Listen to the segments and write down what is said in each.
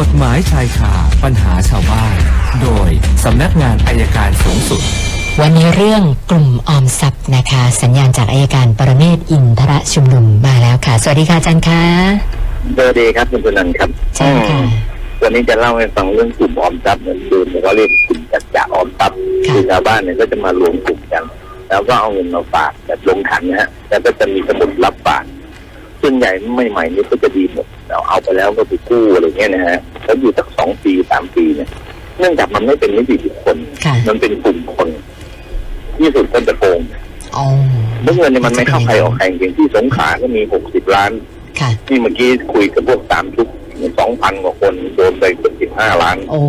กฎหมายชายคาปัญหาชาวบ้าน โดยสำนักงานอายการสูงสุด วันนี้เรื่องกลุ่มออมทรัพย์นะคะ สัญญาณจากอายการปรเมศวร์อินทรชุมนุมมาแล้วค่ะ สวัสดีค่ะอาจารย์คะสวัสดีครับคุณสุนันท์ครับใช่ค่ะวันนี้จะเล่าให้ฟังเรื่องกลุ่มออมทรัพย์เหมือนเดิมเขาเรียกกลุ่มจัดจ่าออมทรัพย์ค่ะคือชาวบ้านเนี่ยก็จะมารวมกลุ่มกัน แล้วก็เอาเงินมาฝากแบบลงขันนะฮะแล้วก็จะมีสมุดรับฝาก ส่วนใหญ่ไม่ใหม่ๆนี่ก็จะดีหมดเราเอาไปแล้วก็ไปกู้อะไรเงี้ยนะฮะแล้วอยู่สักสองปีสามปีเนี่ย เนื่องจากมันไม่เป็นนิติบุคคลค่ะมันเป็นกลุ่มคนที่สุดก็จะโกงอ๋อเมื่อเงินเนี่ยมันไม่เข้าใครออกใครจริงๆที่สงขลาก็มีหกสิบล้านค่ะที่เมื่อกี้คุยกับพวกสามทุกสองพันกว่าคนโดนไปเกือบสิบห้าล้าน โอ้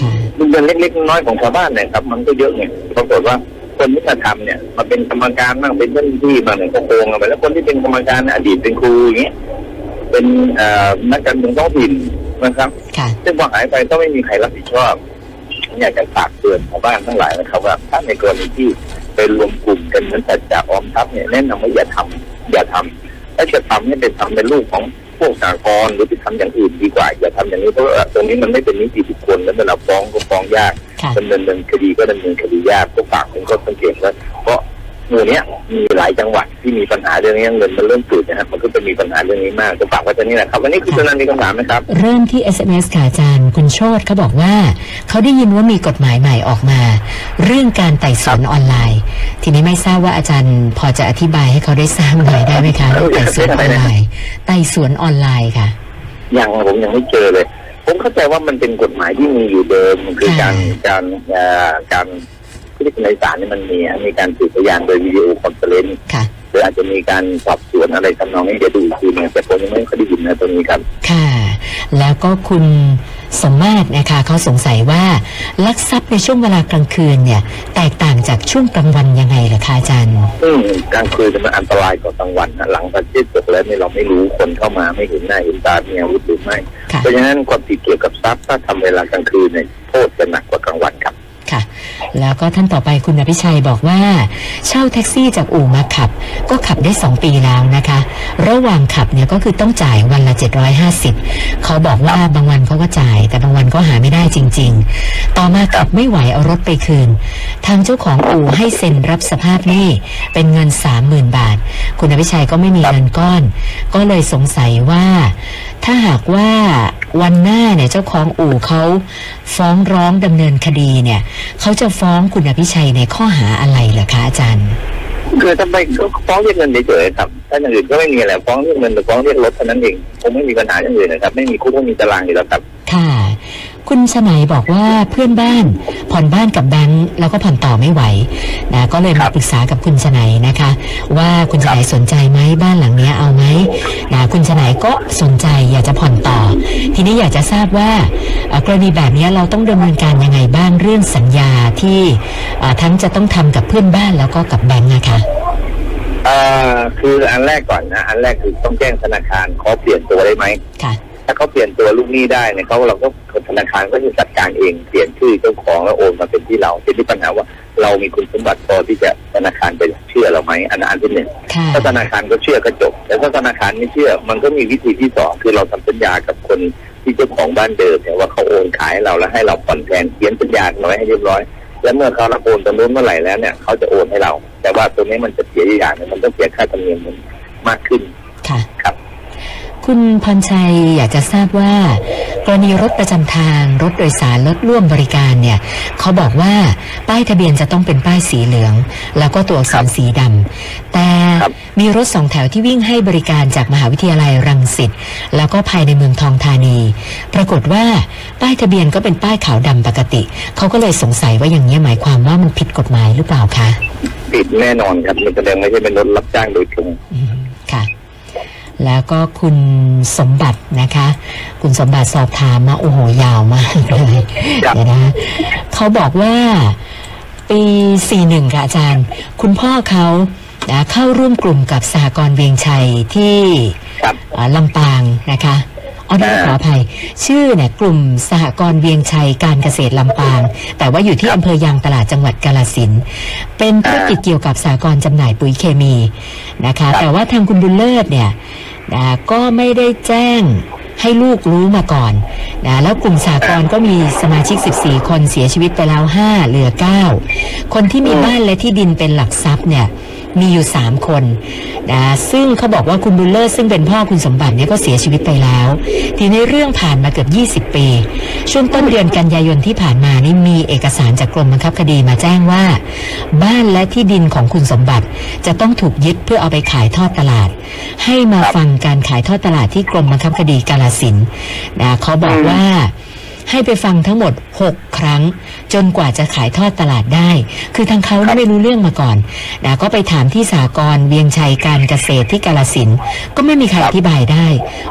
ค่ะเงินเล็กๆน้อยๆของชาวบ้านเนี่ยครับ มันก็เยอะไงปรากฏว่า คนที่มาทำเนี่ยมาเป็นกรรมการบ้างเป็นเจ้าหน้าที่มาเนี่ยก็โกงกันไปแล้วคนที่เป็นกรรมการเนี่ยอดีตเป็นครูอย่างเงี้ยเป็นเอ่อนักการเมืองท้องถิ่นนะครับค่ะซึ่งพอหายไปก็ไม่มีใครรับผิดชอบผมอยากจะฝากเตือนชาวบ้านทั้งหลายนะครับว่าถ้าในกรณีที่ไปรวมกลุ่มกันเหมือนจัดจ่าออมทรัพย์เนี่ยแนะนำว่าอย่าทำอย่าทำถ้าจะทำให้เป็นทำเป็นลูกของ พวกสากลหรือไปทำอย่างอื่นดีกว่า อย่าทำอย่างนี้เพราะว่าตรงนี้มันไม่เป็นนิติบุคคลแล้วเวลาฟ้องก็ฟ้องยากค่ะดำเนินดำเนินคดีก็ดำเนินคดียากก็ฝากเป็นข้อสังเกตว่าเพราะ หมู่เนี้ยมีหลายจังหวัดที่มีปัญหาเรื่องนี้เงินมันเริ่มสูดนะครับมันก็จะมีปัญหาเรื่องนี้มากก็ฝากไว้ตรงนี้นะครับวันนี้คุณชนันมีคำถามไหมครับ เริ่มที่ SMS ค่ะอาจารย์ คุณโชตเขาบอกว่า เขาได้ยินว่ามีกฎหมายใหม่ออกมา เรื่องการไต่สวนออนไลน์ ทีนี้ไม่ทราบว่าอาจารย์พอจะอธิบายให้เขาได้ทราบหน่อยได้ไหมคะเรื่องไต่สวนออนไลน์ไต่สวนออนไลน์ค่ะยังผมยังไม่เจอเลย ผมเข้าใจว่ามันเป็นกฎหมายที่มีอยู่เดิมคือการค่ะการเอ่อการ ที่ในศาลเนี่ยมันมีฮะมีการสืบพยานโดย video conference ค่ะหรืออาจจะมีการสอบสวนอะไรทำนองนี้เดี๋ยวดูอีกทีหนึงแต่ผมยังไม่ค่อยได้ยินนะตรงนี้ครับ ค่ะ แล้วก็คุณสมมาตรนะคะเขาสงสัยว่าลักทรัพย์ในช่วงเวลากลางคืนเนี่ย แตกต่างจากช่วงกลางวันยังไงเหรอคะอาจารย์ซึ่งกลางคืนเนี่ยมันอันตรายกว่ากลางวันนะหลังพระอาทิตย์ตกแล้วเนี่ยเราไม่รู้คนเข้ามาไม่เห็นหน้าเห็นตามีอาวุธหรือไม่ค่ะเพราะฉะนั้นความผิดเกี่ยวกับทรัพย์ถ้าทำเวลากลางคืนเนี่ยโทษจะหนักกว่ากลางวันครับค่ะ แล้วก็ท่านต่อไปคุณอภิชัยบอกว่า เช่าแท็กซี่จากอู่มาขับ ก็ขับได้ 2 ปีแล้วนะคะ ระหว่างขับเนี่ยก็คือต้องจ่ายวันละ 750 เขาบอกว่าบางวันเขาก็จ่าย แต่บางวันก็หาไม่ได้จริง ๆ ต่อมาขับไม่ไหวเอารถไปคืน ทางเจ้าของอู่ให้เซ็นรับสภาพหนี้เป็นเงิน 30,000 บาท คุณอภิชัยก็ไม่มีเงินก้อน ก็เลยสงสัยว่า ถ้าหากว่า วันหน้าเนี่ยเจ้าของอู่เขาฟ้องร้องดำเนินคดีเนี่ยเขาจะฟ้องคุณอภิชัยในข้อหาอะไรเหรอคะอาจารย์คือทำไมก็ฟ้องเรียกเงินเฉยๆครับถ้าอย่างอื่นก็ไม่มีอะไรฟ้องเรียกเงินหรือฟ้องเรียกรถเท่านั้นเองคงไม่มีปัญหาอย่างอื่นนะครับ ไม่มีคุกไม่มีตารางอยู่แล้วครับ ค่ะ คุณชนัยบอกว่าเพื่อนบ้านผ่อนบ้านกับแบงค์แล้วก็ผ่อนต่อไม่ไหวนะก็เลยครัมาบปรึกษากับคุณชนัยนะคะ ว่าคุณชนัยสนใจไหมบ้านหลังเนี้ยเอาไหมนะคุณชนัยก็สนใจอยากจะผ่อนต่อ ทีนี้อยากจะทราบว่าเอ่อกรณีแบบเนี้ยเราต้องดำเนินการยังไงบ้างเรื่องสัญญาที่เอ่อทั้งจะต้องทำกับเพื่อนบ้านแล้วก็กับแบงค์นะคะเอ่อคืออันแรกก่อนนะ อันแรกคือต้องแจ้งธนาคารขอเปลี่ยนตัวได้ไหมค่ะ ถ้าเขาเปลี่ยนตัวลูกหนี้ได้เนี่ยเขาเราก็ธนาคารก็จะจัดการเองเปลี่ยนชื่อเจ้าของแล้วโอนมาเป็นที่เราทีนี้ปัญหาว่าเรามีคุณสมบัติพอที่จะธนาคารจะเชื่อเราไหมอันนั้นอันที่หนึ่งค่ะถ้าธนาคารก็เชื่อก็จบ แต่ถ้าธนาคารไม่เชื่อ มันก็มีวิธีที่สองคือเราทำสัญญากับคนที่เจ้าของบ้านเดิมเนี่ยว่าเขาโอนขายให้เราแล้วให้เราผ่อนแทนเขียนสัญญาเอาไว้ให้เรียบร้อย แล้วเมื่อเขารับโอนตรงนู้นเมื่อไหร่แล้วเนี่ยเขาจะโอนให้เรา แต่ว่าตรงนี้มันจะเสียอย่างหนึงมันต้องเสียค่าธรรมเนียมมันมากขึ้นค่ะครับ คุณพรชัยอยากจะทราบว่า กรณีรถประจำทางรถโดยสารรถร่วมบริการเนี่ย เขาบอกว่าป้ายทะเบียนจะต้องเป็นป้ายสีเหลือง แล้วก็ตัวอักษรสีดำแต่ครับมีรถสองแถวที่วิ่งให้บริการจากมหาวิทยาลัยรังสิตแล้วก็ภายในเมืองทองธานี ปรากฏว่าป้ายทะเบียนก็เป็นป้ายขาวดำปกติ เขาก็เลยสงสัยว่าอย่างนี้ยหมายความว่ามันผิดกฎหมายหรือเปล่าคะปิดแน่นอนครับมันแสดงไม่ใช่เป็นรถรับจ้างโดยตรงอืมค่ะ แล้วก็คุณสมบัตินะคะ คุณสมบัติสอบถามมาโอ้โหยาวมากเลยครับเดี๋ยวนะเขาบอกว่าปี 41 ค่ะอาจารย์ คุณพ่อเขานะเข้าร่วมกลุ่มกับสหกรณ์เวียงชัยที่ครับอ่าลำปางนะคะอ๋อได้อ่าขออภัย ชื่อเนี่ยกลุ่มสหกรณ์เวียงชัยการเกษตรลำปาง แต่ว่าอยู่ที่ครับอำเภอยางตลาดจังหวัดกาลสินธุ์เป็นธุรกิจเกี่ยวกับสหกรณ์จำหน่ายปุ๋ยเคมีนะคะครับแต่ว่าทางคุณบุญเลิศเนี่ย นะก็ไม่ได้แจ้งให้ลูกรู้มาก่อนนะแล้วกลุ่มสากลก็มีสมาชิก 14 คนเสียชีวิตไปแล้ว 5 เหลือ 9 คนที่มีบ้านและที่ดินเป็นหลักทรัพย์เนี่ย มีอยู่3คนนะซึ่งเขาบอกว่าคุณบุลเลอร์ซึ่งเป็นพ่อคุณสมบัติเนี่ยก็เสียชีวิตไปแล้ว ทีนี้เรื่องผ่านมาเกือบ 20 ปี ช่วงต้นเดือนกันยายนที่ผ่านมานี่มีเอกสารจากกรมบังคับคดีมาแจ้งว่า บ้านและที่ดินของคุณสมบัติจะต้องถูกยึดเพื่อเอาไปขายทอดตลาด ให้มาฟังการขายทอดตลาดที่กรมบังคับคดีกาลสินนะเขาบอกว่า ให้ไปฟังทั้งหมด 6 ครั้ง จนกว่าจะขายทอดตลาดได้ คือทางเขาเนี่ยไม่รู้เรื่องมาก่อนนะก็ไปถามที่สากรณ์เวียงชัยการเกษตรที่กาลสินธุ์ก็ไม่มีใครอธิบายได้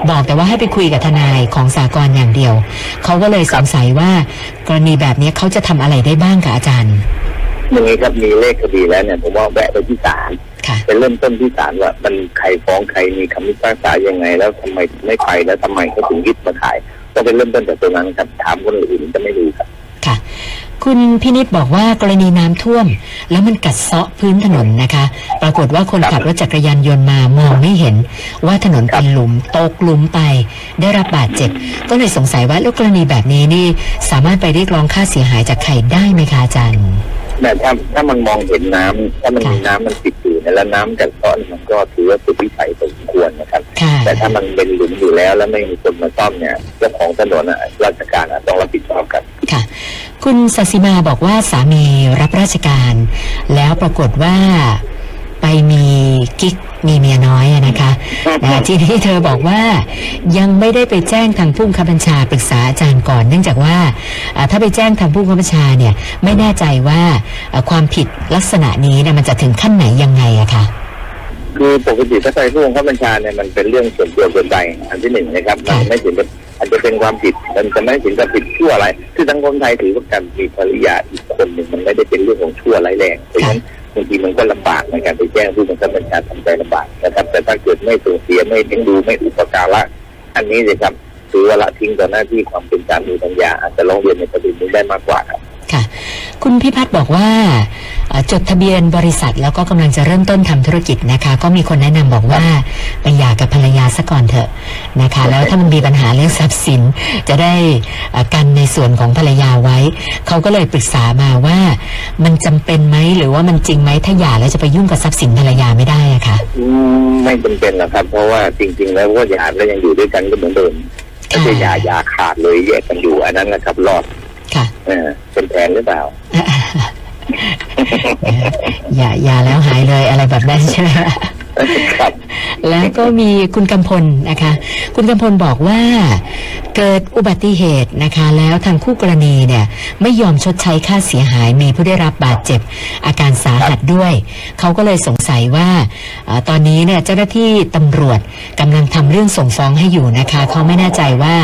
บอกแต่ว่าให้ไปคุยกับทนายของสากรณ์อย่างเดียว เขาก็เลยสงสัยว่ากรณีแบบนี้เขาจะทำอะไรได้บ้างกับอาจารย์อย่างนี้ครับมีเลขคดีแล้วเนี่ยผมว่าแวะไปที่ศาลค่ะไปเริ่มต้นที่ศาลว่ามันใครฟ้องใครมีคำพิพากษายังไง แล้วทำไมถึงไม่ไปแล้วทำไมเขาถึงยึดมาขาย ก็ไปเริ่มต้นจากตรงนั้นครับถามคนอื่นจะไม่รู้ครับ ค่ะ คุณพินิษบอกว่ากรณีน้ำท่วม แล้วมันกัดเซาะพื้นถนนนะคะ ปรากฏว่าคนขับรถจักรยานยนต์มามองไม่เห็น ว่าถนนเป็นหลุมตกหลุมไป ได้รับบาดเจ็บ ก็เลยสงสัยว่าแล้วกรณีแบบนี้นี่สามารถไปเรียกร้องค่าเสียหายจากใครได้ไหมคะอาจารย์แต่ถ้าถ้ามันมองเห็นน้ำถ้ามันมีน้ำมันติด อยู่เนี่ยแล้วน้ำกัดเซาะเนี่ยมันก็ถือว่าสุดวิสัยพอสมควรนะครับค่ะแต่ถ้ามันเป็นหลุมอยู่แล้วแล้วไม่มีคนมาซ่อมเนี่ยเจ้าของถนนอะราชการอะต้องรับผิดชอบครับค่ะคุณสัสิมาบอกว่าสามีรับราชการ แล้วปรากฏว่า ไปมีกิ๊กมีเมียน้อยอะนะคะนะทีนี้เธอบอกว่ายังไม่ได้ไปแจ้งทางผู้บังคับบัญชาปรึกษาอาจารย์ก่อน เนื่องจากว่าอ่าถ้าไปแจ้งทางผู้บังคับบัญชาเนี่ยไม่แน่ใจว่าอ่าความผิดลักษณะนี้เนี่ยมันจะถึงขั้นไหนยังไงอะคะคือปกติถ้าไปผู้บังคับบัญชาเนี่ยมันเป็นเรื่องส่วนตัวส่วนใดอันที่หนึ่งนะครับมันไม่ถึงกับอาจจะเป็นความผิดมันจะไม่ถึงกับผิดชั่วอะไร คือสังคมไทยถือว่าการมีภรรยาอีกคนหนึ่งมันไม่ได้เป็นเรื่องของชั่วร้ายแรงเพราะฉะนั้น บางทีมันก็ลำบากในการไปแจ้งผู้บังคับบัญชาทำใจลำบากนะครับ แต่ถ้าเกิดไม่ส่งเสียไม่ทิ้งดูไม่อุปการะอันนี้เลยครับถือว่าละทิ้งต่อหน้าที่ความเป็นสามีปัญญาอาจจะลองเรียนในประเด็นนี้ได้มากกว่าครับ ค่ะคุณพิพัฒน์บอกว่าเอ่อจดทะเบียนบริษัทแล้วก็กำลังจะเริ่มต้นทำธุรกิจนะคะ ก็มีคนแนะนำบอกว่าไปหย่ากับภรรยาซะก่อนเถอะนะคะ แล้วถ้ามันมีปัญหาเรื่องทรัพย์สินจะได้เอ่อกันในส่วนของภรรยาไว้ เขาก็เลยปรึกษามาว่ามันจำเป็นไหมหรือว่ามันจริงไหมถ้าหย่าแล้วจะไปยุ่งกับทรัพย์สินภรรยาไม่ได้อะค่ะอืมไม่จำเป็นหรอกครับ เพราะว่าจริง ๆ แล้วก็หย่าแล้วยังอยู่ด้วยกันก็เหมือนเดิมไม่ใช่หย่าหย่าขาดเลยแยกกันอยู่อันนั้นนะครับรอดค่ะ เออเป็นแผนหรือเปล่าอย่าอย่าแล้วหายเลยอะไรแบบนั้นใช่ไหมคะครับ แล้วก็มีคุณกำพลนะคะ คุณกำพลบอกว่าเกิดอุบัติเหตุนะคะ แล้วทางคู่กรณีเนี่ยไม่ยอมชดใช้ค่าเสียหายมีผู้ได้รับบาดเจ็บ อาการสาหัสด้วย เขาก็เลยสงสัยว่าอตอนนี้เนี่ยเจ้าหน้าที่ตำรวจกำลังทำเรื่องส่งฟ้องให้อยู่นะคะ เขาไม่แน่ใจว่า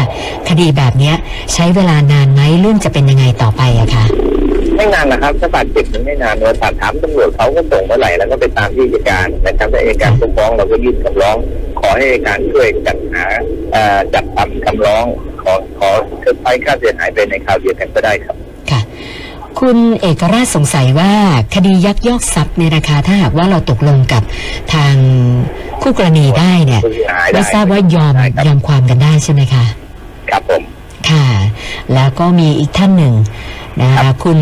คดีแบบนี้ใช้เวลานานไหมเรื่องจะเป็นยังไงต่อไปอะคะ ไม่นานนะครับถ้าบาดเจ็บมันไม่นานเราถามถามตำรวจเขาก็ส่งเมื่อไหร่แล้วก็ไปตามที่อัยการนะครับถ้าอัยการส่งฟ้องเราก็ยื่นคำร้อง ขอให้อัยการช่วยจัดหาเอ่อจัดทำคำร้อง ขอขอชดใช้ค่าเสียหายไปในคราวเดียวกันก็ได้ครับค่ะคุณเอกราชสงสัยว่าคดียักยอกทรัพย์เนี่ยนะคะถ้าหากว่าเราตกลงกับทางคู่กรณีได้เนี่ยผู้เสียหายได้ไม่ทราบว่ายอมได้ครับยอมความกันได้ใช่ไหมคะ ครับผม ค่ะ แล้วก็มีอีกท่านหนึ่ง นะคุณ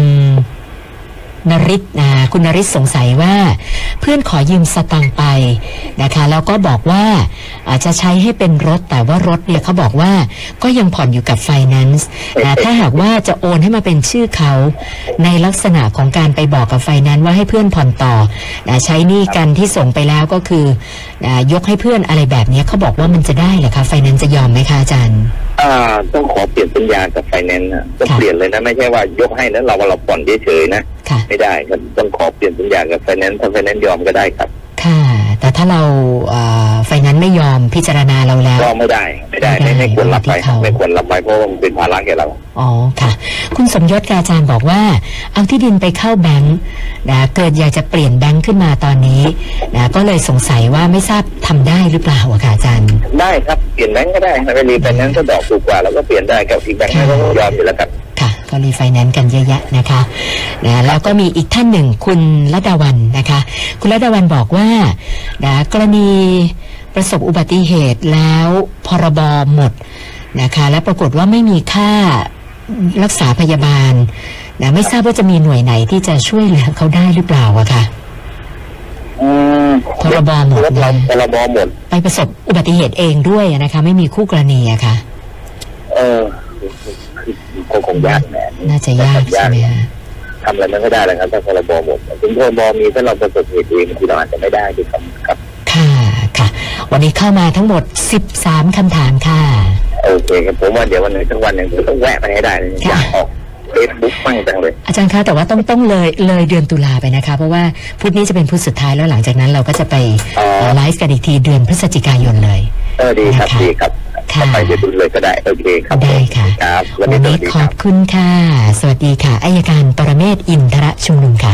นริศนะคุณนริศสงสัยว่า เพื่อนขอยืมสตังไปนะคะ แล้วก็บอกว่าอาจจะใช้ให้เป็นรถแต่ว่ารถเนี่ยเขาบอกว่าก็ยังผ่อนอยู่กับไฟแนนซ์นะถ้าหากว่าจะโอนให้มาเป็นชื่อเขา ในลักษณะของการไปบอกกับไฟแนนซ์ว่าให้เพื่อนผ่อนต่อนะใช้หนี้กันที่ส่งไปแล้วก็คือนะยกให้เพื่อนอะไรแบบนี้เขาบอกว่ามันจะได้เหรอคะไฟแนนซ์จะยอมไหมคะอาจารย์ อ่าต้องขอเปลี่ยนสัญญากับไฟแนนซ์นะต้องค่ะเปลี่ยนเลยนะไม่ใช่ว่ายกให้แล้วเราเราผ่อนเฉยๆนะค่ะ ไม่ได้ครับต้องขอเปลี่ยนสัญญากับไฟแนนซ์ถ้าไฟแนนซ์ยอมก็ได้ครับ ค่ะ แต่ถ้าเรา ไฟนั้นซ์ไม่ยอมพิจารณาเราแล้ว ก็ไม่ได้ไม่ได้ไม่ไม่ได้ไม่ควรรับไปที่เขาไม่ควรรับไปเพราะว่ามันเป็นภาระแก่เราอ๋อค่ะ คุณสมยศกบอาจารย์บอกว่า เอาที่ดินไปเข้าแบงค์นะเกิดอยากจะเปลี่ยนแบงค์ขึ้นมาตอนนี้นะก็เลยสงสัยว่าไม่ทราบทำได้หรือเปล่าอะค่ะอาจารย์ ได้ครับเปลี่ยนแบงก์ก็ได้ไม่รีไฟแนนซ์ก็ดอกถูกกว่าแล้วก็เปลี่ยนได้กับอีกแบงก์ค่ะก็ยอมอยู่แล้วครับค่ะก็รีไฟแนนซ์กันเยอะแยะนะคะนะแล้วก็มีอีกท่านหนึ่งคุณรัตดาวันนะคะ คุณรัตดาวันบอกว่านะกรณี ประสบอุบัติเหตุแล้วพรบหมดนะคะ และปรากฏว่าไม่มีค่ารักษาพยาบาลนะไม่ทราบว่าจะมีหน่วยไหนที่จะช่วยเหลือเขาได้หรือเปล่าอะค่ะอืมพรบหมดรถเรานะพรบหมด ไปประสบอุบัติเหตุเองด้วยนะคะ ไม่มีคู่กรณีอะค่ะ เออคงคงยากแหมน่าจะยากใช่ไหมคะทำอะไรไม่ได้เลยครับถ้าพรบหมดถึงพรบมีถ้าเราประสบเหตุเองบางทีเราอาจจะไม่ได้ด้วยซ้ำครับค่ะค่ะ วันนี้เข้ามาทั้งหมด 13 คำถามค่ะ โอเคครับผมว่าเดี๋ยววันไหนสักวันหนึ่งผมต้องแวะไปให้ได้เลยอยากออกเฟซบุ๊กมั่งจังเลย อาจารย์คะแต่ว่าต้องต้องเลยเลยเดือนตุลาไปนะคะ เพราะว่าพุธนี้จะเป็นพุธสุดท้ายแล้วหลังจากนั้นเราก็จะไปอ๋อเอ่อไลฟ์กันอีกทีเดือนพฤศจิกายนเลย เออดีครับค่ะดีครับค่ะ ไปเดี๋ยวดูเลยก็ได้โอเคครับได้ค่ะครับวันวันี้นสนี้วัสดีขคอรับ บคุณค่ะ สวัสดีค่ะอายการปรเมศวร์อินทรชุมนุมค่ะ